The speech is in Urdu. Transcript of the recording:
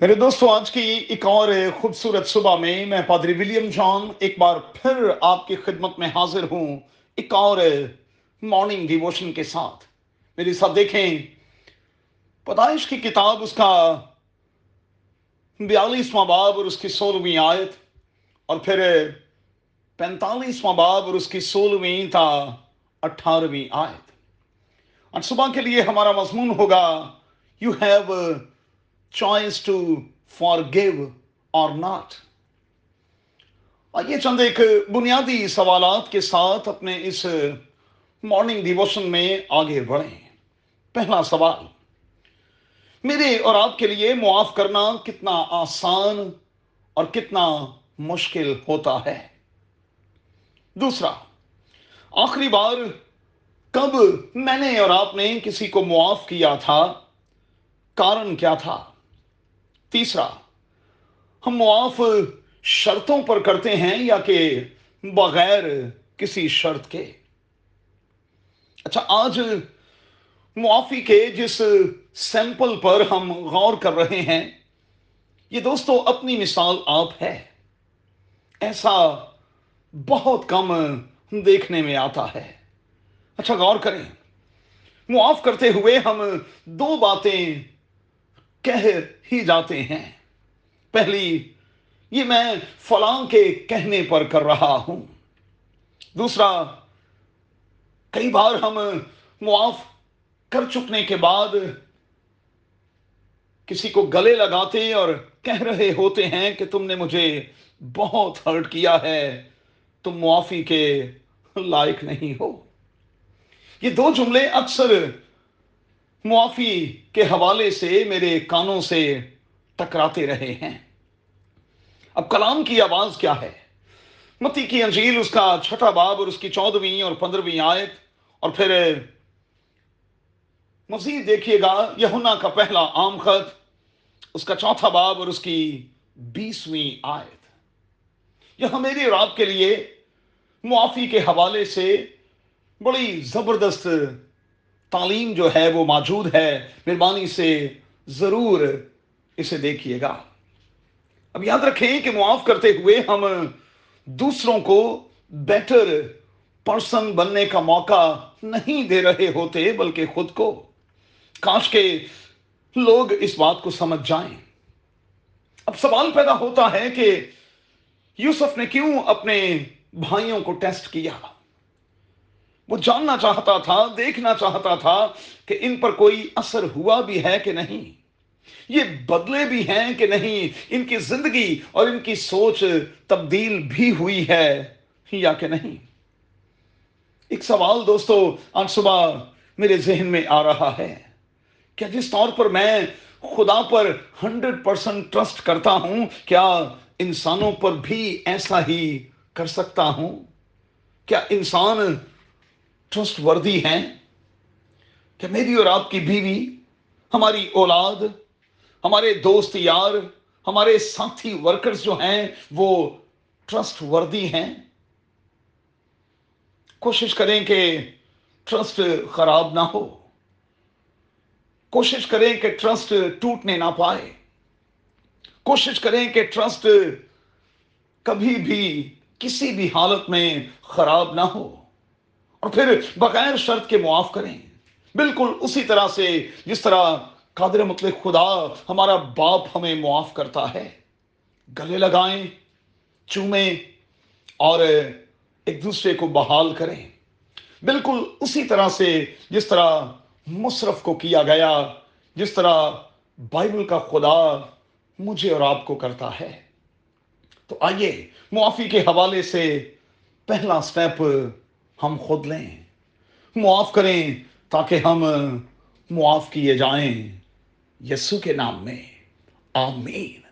میرے دوستو، آج کی ایک اور خوبصورت صبح میں میں پادری ولیم جان ایک بار پھر آپ کی خدمت میں حاضر ہوں، ایک اور مارننگ ڈیووشن کے ساتھ۔ میرے ساتھ دیکھیں، پیدائش کی کتاب، اس کا بیالیسواں باب اور اس کی سولہویں آیت، اور پھر پینتالیسواں باب اور اس کی سولہویں تا اٹھارہویں آیت۔ اور صبح کے لیے ہمارا مضمون ہوگا you have choice to forgive اور ناٹ آئیے چند ایک بنیادی سوالات کے ساتھ اپنے اس مارننگ ڈیووشن میں آگے بڑھیں۔ پہلا سوال، میرے اور آپ کے لیے معاف کرنا کتنا آسان اور کتنا مشکل ہوتا ہے۔ دوسرا، آخری بار کب میں نے اور آپ نے کسی کو معاف کیا تھا؟ کارن کیا تھا؟ تیسرا، ہم معاف شرطوں پر کرتے ہیں یا کہ بغیر کسی شرط کے؟ اچھا آج معافی کے جس سیمپل پر ہم غور کر رہے ہیں، یہ دوستو، اپنی مثال آپ ہے۔ ایسا بہت کم دیکھنے میں آتا ہے۔ اچھا غور کریں۔ معاف کرتے ہوئے ہم دو باتیں کہہ ہی جاتے ہیں۔ پہلی، یہ میں فلاں کے کہنے پر کر رہا ہوں۔ دوسرا، کئی بار ہم معاف کر چکنے کے بعد کسی کو گلے لگاتے اور کہہ رہے ہوتے ہیں کہ تم نے مجھے بہت ہرٹ کیا ہے، تم معافی کے لائق نہیں ہو۔ یہ دو جملے اکثر معافی کے حوالے سے میرے کانوں سے ٹکراتے رہے ہیں۔ اب کلام کی آواز کیا ہے؟ متی کی انجیل، اس کا چھٹا باب اور اس کی چودہویں اور پندرہویں آیت۔ اور پھر مزید دیکھیے گا یہنا کا پہلا عام خط، اس کا چوتھا باب اور اس کی بیسویں آیت۔ یہاں میری اور آپ کے لیے معافی کے حوالے سے بڑی زبردست تعلیم جو ہے وہ موجود ہے، مہربانی سے ضرور اسے دیکھیے گا۔ اب یاد رکھیں کہ معاف کرتے ہوئے ہم دوسروں کو بیٹر پرسن بننے کا موقع نہیں دے رہے ہوتے، بلکہ خود کو۔ کاش کے لوگ اس بات کو سمجھ جائیں۔ اب سوال پیدا ہوتا ہے کہ یوسف نے کیوں اپنے بھائیوں کو ٹیسٹ کیا؟ وہ جاننا چاہتا تھا، دیکھنا چاہتا تھا کہ ان پر کوئی اثر ہوا بھی ہے کہ نہیں۔ یہ بدلے بھی ہیں کہ نہیں۔ ان کی زندگی اور ان کی سوچ تبدیل بھی ہوئی ہے یا کہ نہیں؟ ایک سوال دوستو، آج صبح میرے ذہن میں آ رہا ہے۔ کیا جس طور پر میں خدا پر ہنڈریڈ پرسنٹ ٹرسٹ کرتا ہوں، کیا انسانوں پر بھی ایسا ہی کر سکتا ہوں؟ کیا انسان ٹرسٹ وردی ہیں کہ میری اور آپ کی بیوی، ہماری اولاد، ہمارے دوست یار، ہمارے ساتھی ورکرز جو ہیں، وہ ٹرسٹ وردی ہیں۔ کوشش کریں کہ ٹرسٹ خراب نہ ہو۔ کوشش کریں کہ ٹرسٹ ٹوٹنے نہ پائے۔ کوشش کریں کہ ٹرسٹ کبھی بھی، کسی بھی حالت میں خراب نہ ہو۔ اور پھر بغیر شرط کے معاف کریں۔ بالکل اسی طرح سے جس طرح قادر مطلق خدا ہمارا باپ ہمیں معاف کرتا ہے۔ گلے لگائیں، چومیں اور ایک دوسرے کو بحال کریں۔ بالکل اسی طرح سے جس طرح مصرف کو کیا گیا، جس طرح بائبل کا خدا مجھے اور آپ کو کرتا ہے۔ تو آئیے معافی کے حوالے سے پہلا سٹیپ ہم خود لیں۔ معاف کریں تاکہ ہم معاف کیے جائیں۔ یسو کے نام میں، آمین۔